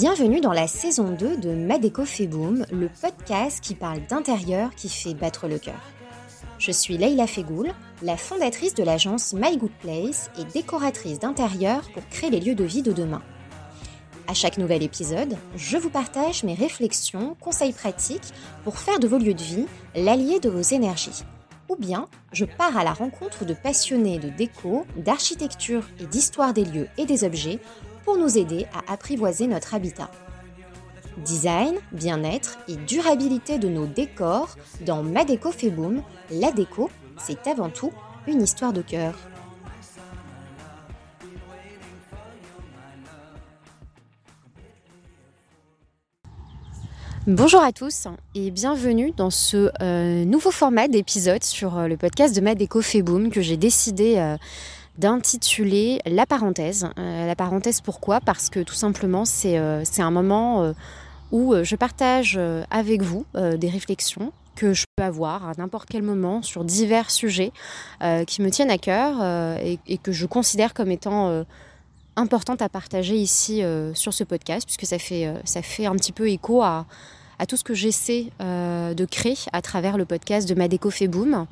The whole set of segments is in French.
Bienvenue dans la saison 2 de Madeco fait boom, le podcast qui parle d'intérieur qui fait battre le cœur. Je suis Leila Fegoul, la fondatrice de l'agence My Good Place et décoratrice d'intérieur pour créer les lieux de vie de demain. À chaque nouvel épisode, je vous partage mes réflexions, conseils pratiques pour faire de vos lieux de vie l'allié de vos énergies. Ou bien, je pars à la rencontre de passionnés de déco, d'architecture et d'histoire des lieux et des objets pour nous aider à apprivoiser notre habitat. Design, bien-être et durabilité de nos décors dans Ma la déco, c'est avant tout une histoire de cœur. Bonjour à tous et bienvenue dans ce euh, nouveau format d'épisode sur euh, le podcast de Ma que j'ai décidé euh, d'intituler La parenthèse. Euh, la parenthèse pourquoi? Parce que tout simplement c'est euh, un moment euh, où je partage avec vous des réflexions que je peux avoir à n'importe quel moment sur divers sujets qui me tiennent à cœur et, que je considère comme étant importantes à partager ici sur ce podcast, puisque ça fait, ça fait un petit peu écho à, tout ce que j'essaie de créer à travers le podcast de Madeco fait.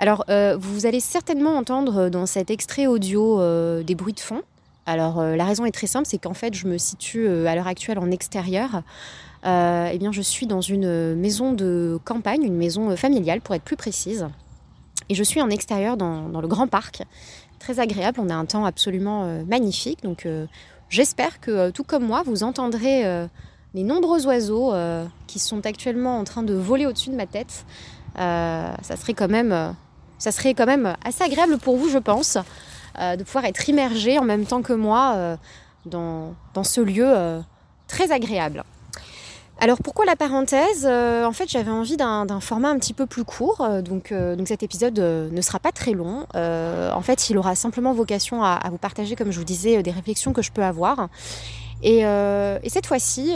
Alors, euh, vous allez certainement entendre euh, dans cet extrait audio euh, des bruits de fond. Alors, la raison est très simple, c'est qu'en fait, je me situe à l'heure actuelle en extérieur. eh bien, je suis dans une maison de campagne, une maison familiale pour être plus précise. Et je suis en extérieur dans, dans le grand parc. Très agréable, on a un temps absolument magnifique. Donc, j'espère que, tout comme moi, vous entendrez les nombreux oiseaux qui sont actuellement en train de voler au-dessus de ma tête. ça serait quand même ça serait quand même assez agréable pour vous, je pense, euh, de pouvoir être immergé en même temps que moi euh, dans, ce lieu euh, très agréable. Alors pourquoi la parenthèse? En fait j'avais envie d'un format un petit peu plus court, donc, donc cet épisode ne sera pas très long. en fait il aura simplement vocation à, vous partager, comme je vous disais, des réflexions que je peux avoir. Et, et cette fois-ci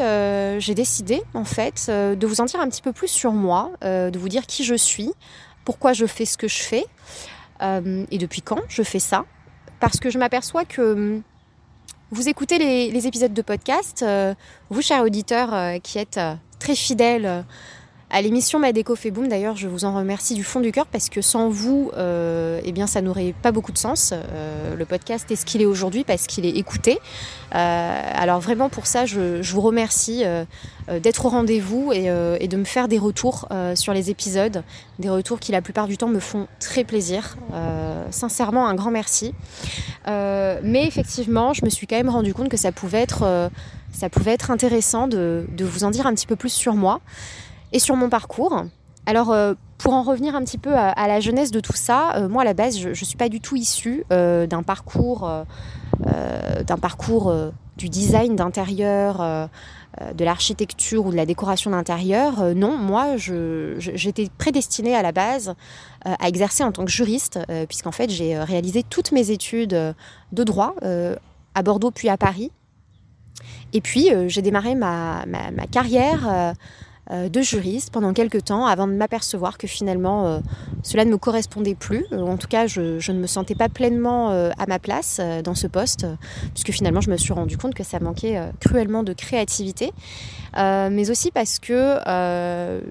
j'ai décidé en fait de vous en dire un petit peu plus sur moi, de vous dire qui je suis, pourquoi je fais ce que je fais euh, et depuis quand je fais ça. Parce que je m'aperçois que hum, vous écoutez les, épisodes de podcast, euh, vous, chers auditeurs, euh, qui êtes très fidèles à l'émission Madeco fait boom. D'ailleurs, je vous en remercie du fond du cœur parce que sans vous, euh, eh bien, ça n'aurait pas beaucoup de sens. Euh, le podcast est ce qu'il est aujourd'hui parce qu'il est écouté. Euh, alors vraiment pour ça, je, vous remercie d'être au rendez-vous et, de me faire des retours sur les épisodes, des retours qui la plupart du temps me font très plaisir. sincèrement, un grand merci. mais effectivement, je me suis quand même rendu compte que ça pouvait être, ça pouvait être intéressant de, de vous en dire un petit peu plus sur moi et sur mon parcours. Alors, euh, pour en revenir un petit peu à, la jeunesse de tout ça, euh, moi à la base, je ne suis pas du tout issue euh, d'un parcours, d'un parcours du design d'intérieur, de l'architecture ou de la décoration d'intérieur. non, moi, j'étais prédestinée à la base à exercer en tant que juriste, puisqu'en fait, j'ai réalisé toutes mes études de droit à Bordeaux puis à Paris. Et puis, j'ai démarré ma, ma, carrière de juriste pendant quelques temps avant de m'apercevoir que finalement euh, cela ne me correspondait plus. Euh, en tout cas, je, ne me sentais pas pleinement à ma place dans ce poste, puisque finalement je me suis rendu compte que ça manquait cruellement de créativité, mais aussi parce que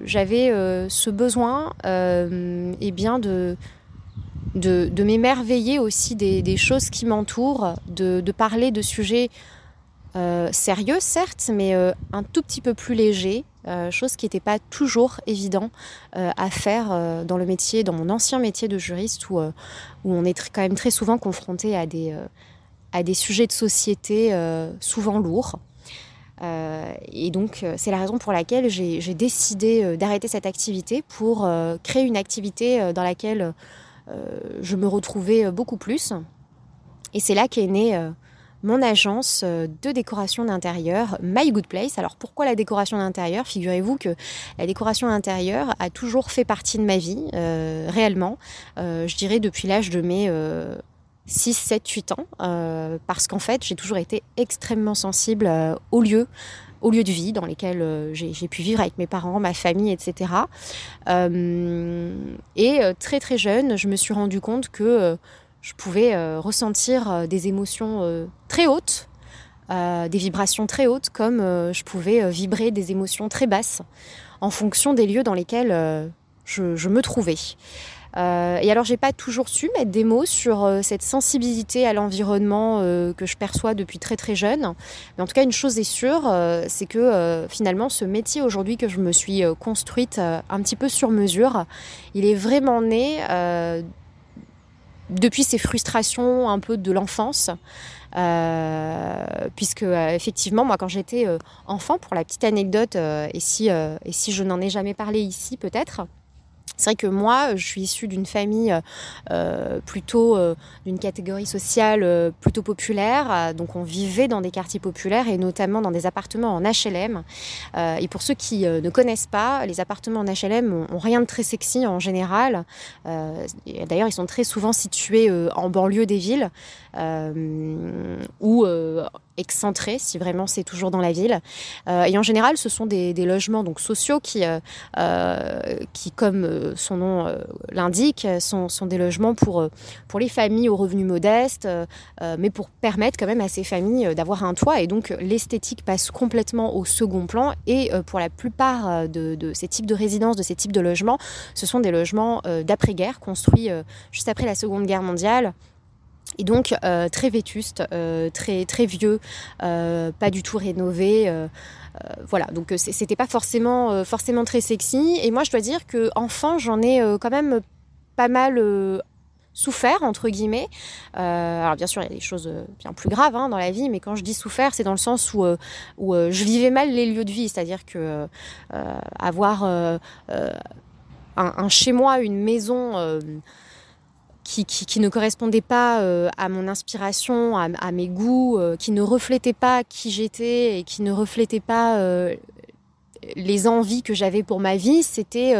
j'avais ce besoin eh bien de, m'émerveiller aussi des, choses qui m'entourent, de, parler de sujets sérieux certes, mais un tout petit peu plus légers, euh, chose qui n'était pas toujours évident euh, à faire euh, dans le métier, dans mon ancien métier de juriste, où, où on est quand même très souvent confronté à des, à des sujets de société souvent lourds. et donc, c'est la raison pour laquelle j'ai décidé d'arrêter cette activité pour créer une activité dans laquelle je me retrouvais beaucoup plus. Et c'est là qu'est née mon agence euh, de décoration d'intérieur, My Good Place. Alors pourquoi la décoration d'intérieur? Figurez-vous que la décoration d'intérieur a toujours fait partie de ma vie, euh, réellement, euh, je dirais depuis l'âge de mes 6, 7, 8 ans, parce qu'en fait j'ai toujours été extrêmement sensible aux lieux, aux lieux de vie dans lesquels j'ai pu vivre avec mes parents, ma famille, etc. et très très jeune, je me suis rendu compte que je pouvais euh, ressentir euh, des émotions euh, très hautes des vibrations très hautes comme je pouvais vibrer des émotions très basses en fonction des lieux dans lesquels je, me trouvais. Et alors, j'ai pas toujours su mettre des mots sur cette sensibilité à l'environnement que je perçois depuis très très jeune. Mais en tout cas, une chose est sûre, c'est que finalement, ce métier aujourd'hui que je me suis construite un petit peu sur mesure, il est vraiment né depuis ces frustrations un peu de l'enfance. puisque effectivement moi quand j'étais enfant pour la petite anecdote et si et si je n'en ai jamais parlé ici peut-être c'est vrai que moi, je suis issue d'une famille euh, plutôt euh, d'une catégorie sociale euh, plutôt populaire. Donc, on vivait dans des quartiers populaires et notamment dans des appartements en HLM. et pour ceux qui ne connaissent pas, les appartements en HLM ont, rien de très sexy en général. D'ailleurs, ils sont très souvent situés en banlieue des villes ou excentré, si vraiment c'est toujours dans la ville. Euh, et en général, ce sont des, logements donc sociaux qui, euh, euh, qui comme son nom l'indique, sont, sont, des logements pour, pour les familles aux revenus modestes, mais pour permettre quand même à ces familles d'avoir un toit. Et donc l'esthétique passe complètement au second plan. Et pour la plupart de, ces types de résidences, de ces types de logements, ce sont des logements d'après-guerre construits juste après la Seconde Guerre mondiale et donc euh, très vétuste, euh, très, très vieux, euh, pas du tout rénové. voilà, donc c'était pas forcément, forcément très sexy. Et moi, je dois dire que enfant, j'en ai quand même pas mal souffert entre guillemets. alors bien sûr, il y a des choses bien plus graves hein, dans la vie, mais quand je dis souffert, c'est dans le sens où, où je vivais mal les lieux de vie, c'est-à-dire que avoir un, un, chez moi, une maison qui, ne correspondait pas euh, à mon inspiration, à, mes goûts, euh, qui ne reflétait pas qui j'étais et qui ne reflétait pas euh, les envies que j'avais pour ma vie, c'était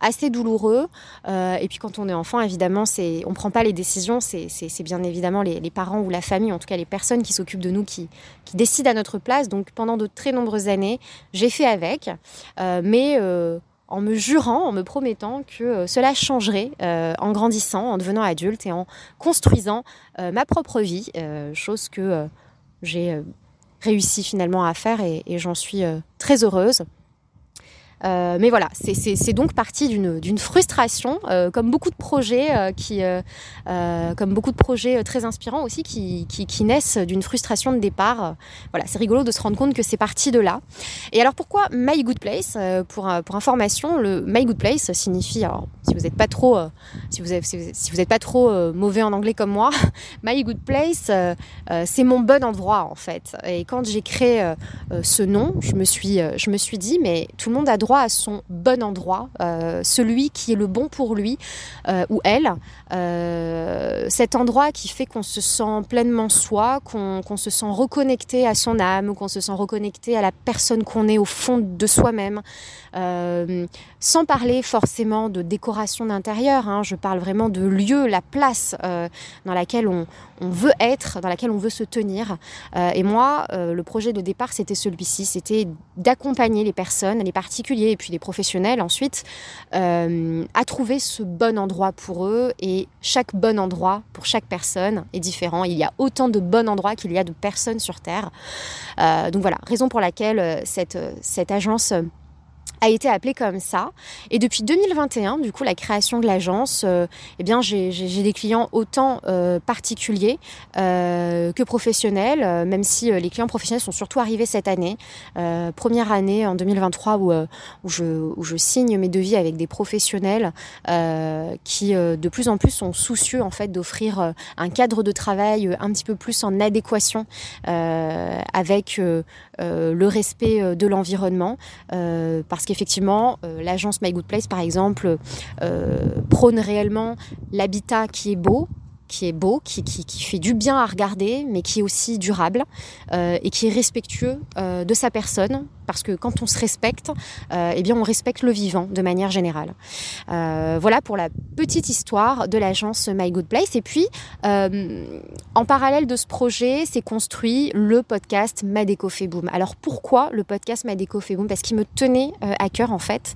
assez douloureux. et puis quand on est enfant, évidemment, c'est, on ne prend pas les décisions, c'est, bien évidemment les, parents ou la famille, en tout cas les personnes qui s'occupent de nous, qui, qui décident à notre place. Donc pendant de très nombreuses années, j'ai fait avec. mais en me jurant, en me promettant que euh, cela changerait euh, en grandissant, en devenant adulte et en construisant euh, ma propre vie, chose que j'ai réussi finalement à faire et j'en suis très heureuse. Euh, mais voilà, c'est donc parti d'une frustration, euh, comme beaucoup de projets euh, qui, comme beaucoup de projets très inspirants aussi, qui, naissent d'une frustration de départ. voilà, c'est rigolo de se rendre compte que c'est parti de là. Et alors pourquoi My Good Place pour, pour information, le My Good Place signifie, alors si vous n'êtes pas trop, si vous, si vous êtes pas trop mauvais en anglais comme moi, My Good Place, c'est mon bon endroit en fait. Et quand j'ai créé ce nom, je me suis, je me suis dit, mais tout le monde a droit à son bon endroit, euh, celui qui est le bon pour lui euh, ou elle, euh, cet endroit qui fait qu'on se sent pleinement soi, qu'on se sent reconnecté à son âme, qu'on se sent reconnecté à la personne qu'on est au fond de soi-même, sans parler forcément de décoration d'intérieur, hein. je parle vraiment de lieu, la place dans laquelle on, on, veut être, dans laquelle on veut se tenir. et moi, le projet de départ, c'était celui-ci, c'était d'accompagner les personnes, les particuliers, et puis les professionnels ensuite, euh, à trouver ce bon endroit pour eux. Et chaque bon endroit pour chaque personne est différent. Il y a autant de bons endroits qu'il y a de personnes sur Terre. Euh, donc voilà, raison pour laquelle euh, cette, cette agence a été appelé comme ça. Et depuis 2021, du coup, la création de l'agence, euh, eh bien, j'ai des clients autant euh, particuliers euh, que professionnels, même si les clients professionnels sont surtout arrivés cette année. première année en 2023 où, où, je, où je signe mes devis avec des professionnels qui, de plus en plus, sont soucieux en fait d'offrir un cadre de travail un petit peu plus en adéquation avec le respect de l'environnement, parce qu'effectivement, euh, l'agence My Good Place, par exemple, euh, prône réellement l'habitat qui est beau, qui est beau, qui, qui, fait du bien à regarder, mais qui est aussi durable euh, et qui est respectueux euh, de sa personne, parce que quand on se respecte, euh, eh bien on respecte le vivant de manière générale. voilà pour la petite histoire de l'agence My Good Place. Et puis, en parallèle de ce projet, s'est construit le podcast Madeco fait boom. Alors pourquoi le podcast Madeco fait boom? Parce qu'il me tenait à cœur en fait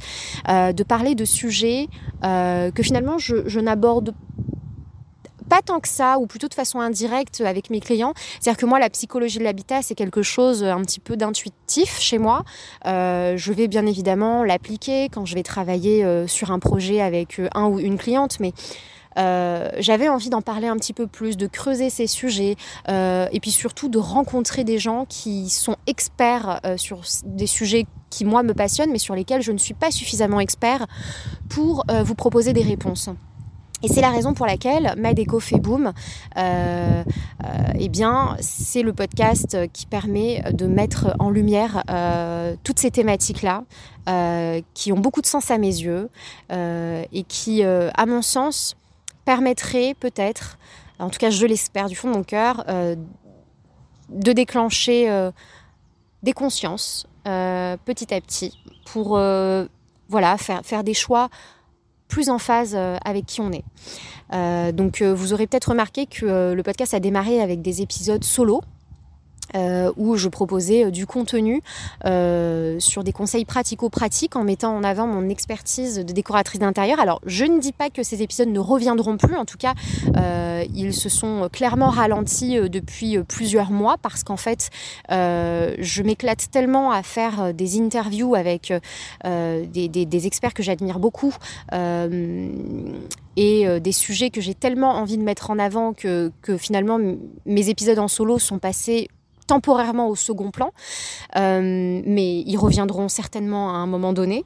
de parler de sujets que finalement je, je n'aborde pas tant que ça, ou plutôt de façon indirecte avec mes clients. C'est-à-dire que moi, la psychologie de l'habitat, c'est quelque chose un petit peu d'intuitif chez moi. Euh, je vais bien évidemment l'appliquer quand je vais travailler euh, sur un projet avec un ou une cliente, mais j'avais envie d'en parler un petit peu plus, de creuser ces sujets et puis surtout de rencontrer des gens qui sont experts sur des sujets qui moi me passionnent mais sur lesquels je ne suis pas suffisamment expert pour vous proposer des réponses. Et c'est la raison pour laquelle Madeco fait boom. Euh, euh, eh bien, c'est le podcast qui permet de mettre en lumière euh, toutes ces thématiques-là, qui ont beaucoup de sens à mes yeux et qui, à mon sens, permettraient peut-être, en tout cas je l'espère du fond de mon cœur, de déclencher des consciences petit à petit pour voilà, faire, faire des choix plus en phase euh, avec qui on est. Euh, donc euh, vous aurez peut-être remarqué que le podcast a démarré avec des épisodes solo. Euh, où je proposais euh, du contenu euh, sur des conseils pratico-pratiques en mettant en avant mon expertise de décoratrice d'intérieur. Alors, je ne dis pas que ces épisodes ne reviendront plus, en tout cas, ils se sont clairement ralentis depuis plusieurs mois parce qu'en fait, je m'éclate tellement à faire des interviews avec des, experts que j'admire beaucoup et des sujets que j'ai tellement envie de mettre en avant que finalement mes épisodes en solo sont passés temporairement au second plan, euh, mais ils reviendront certainement à un moment donné.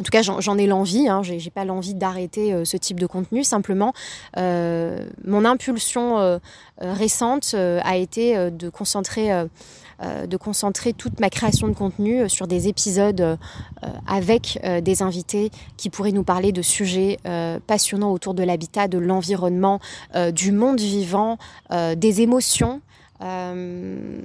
En tout cas, j'en ai l'envie, hein, j'ai pas l'envie d'arrêter euh, ce type de contenu. Simplement, euh, mon impulsion récente a été de de concentrer toute ma création de contenu sur des épisodes avec des invités qui pourraient nous parler de sujets passionnants autour de l'habitat, de l'environnement, du monde vivant, des émotions. Euh,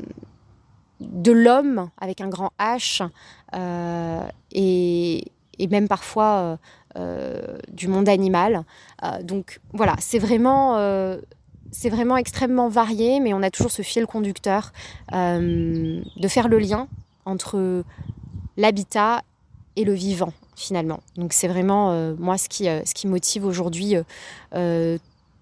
de l'homme avec un grand H euh, et, même parfois euh, du monde animal. donc voilà, c'est vraiment vraiment extrêmement varié, mais on a toujours ce fil conducteur de faire le lien entre l'habitat et le vivant finalement. Donc c'est vraiment moi ce qui, ce qui motive aujourd'hui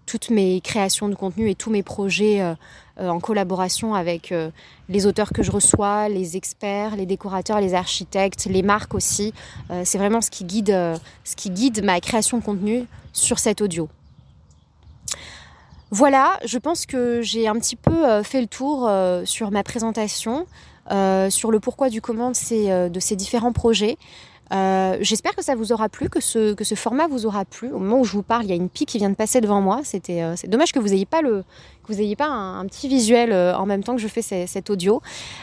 toutes mes créations de contenu et tous mes projets en collaboration avec euh, les auteurs que je reçois, les experts, les décorateurs, les architectes, les marques aussi. c'est vraiment ce qui, guide, ce qui guide ma création de contenu sur cet audio. Voilà, je pense que j'ai un petit peu fait le tour sur ma présentation, sur le pourquoi du comment de ces différents projets. Euh, j'espère que ça vous aura plu, que ce, que ce format vous aura plu. Au moment où je vous parle, il y a une pique qui vient de passer devant moi. C'était, euh, c'est dommage que vous n'ayez pas, le, que vous ayez pas un, petit visuel euh, en même temps que je fais cet audio.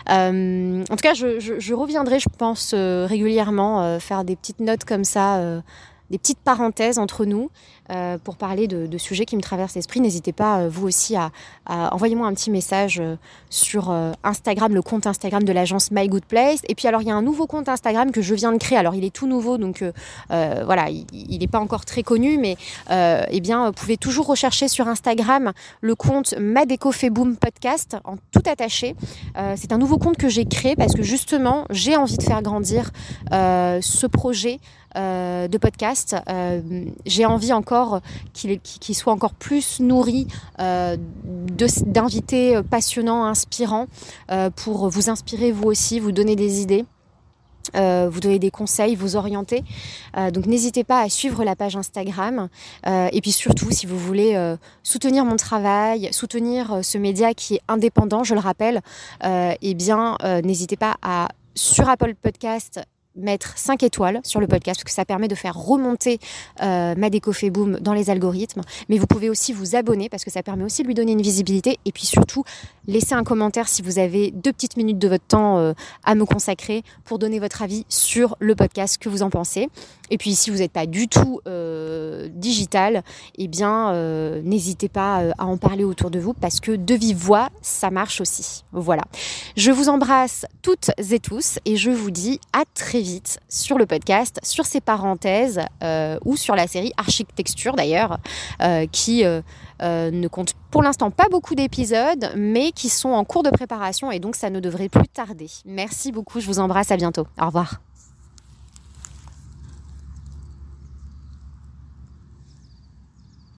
en tout cas, je, je reviendrai, je pense, régulièrement faire des petites notes comme ça des petites parenthèses entre nous euh, pour parler de, sujets qui me traversent l'esprit. N'hésitez pas, euh, vous aussi, à, envoyer moi un petit message euh, sur Instagram, le compte Instagram de l'agence My Good Place. Et puis alors, il y a un nouveau compte Instagram que je viens de créer. Alors, il est tout nouveau, donc voilà, il n'est pas encore très connu, mais eh bien, vous pouvez toujours rechercher sur Instagram le compte Madeco Boom Podcast en tout attaché. C'est un nouveau compte que j'ai créé parce que justement, j'ai envie de faire grandir ce projet de podcast. J'ai envie encore qu'il soit encore plus nourri euh, d'invités passionnants, inspirants, pour vous inspirer vous aussi, vous donner des idées. vous donner des conseils, vous orienter. donc n'hésitez pas à suivre la page Instagram. et puis surtout, si vous voulez soutenir mon travail, soutenir ce média qui est indépendant, je le rappelle, eh bien n'hésitez pas à sur Apple Podcast mettre 5 étoiles sur le podcast parce que ça permet de faire remonter euh, Madeco Boom dans les algorithmes. Mais vous pouvez aussi vous abonner parce que ça permet aussi de lui donner une visibilité et puis surtout laisser un commentaire si vous avez deux petites minutes de votre temps euh, à me consacrer pour donner votre avis sur le podcast, que vous en pensez. Et puis si vous n'êtes pas du tout euh, digital, eh bien euh, n'hésitez pas à en parler autour de vous parce que de vive voix, ça marche aussi. Voilà. Je vous embrasse toutes et tous et je vous dis à très vite sur le podcast, sur ces parenthèses ou sur la série Architecture d'ailleurs, qui ne compte pour l'instant pas beaucoup d'épisodes, mais qui sont en cours de préparation et donc ça ne devrait plus tarder. Merci beaucoup, je vous embrasse, à bientôt. Au revoir.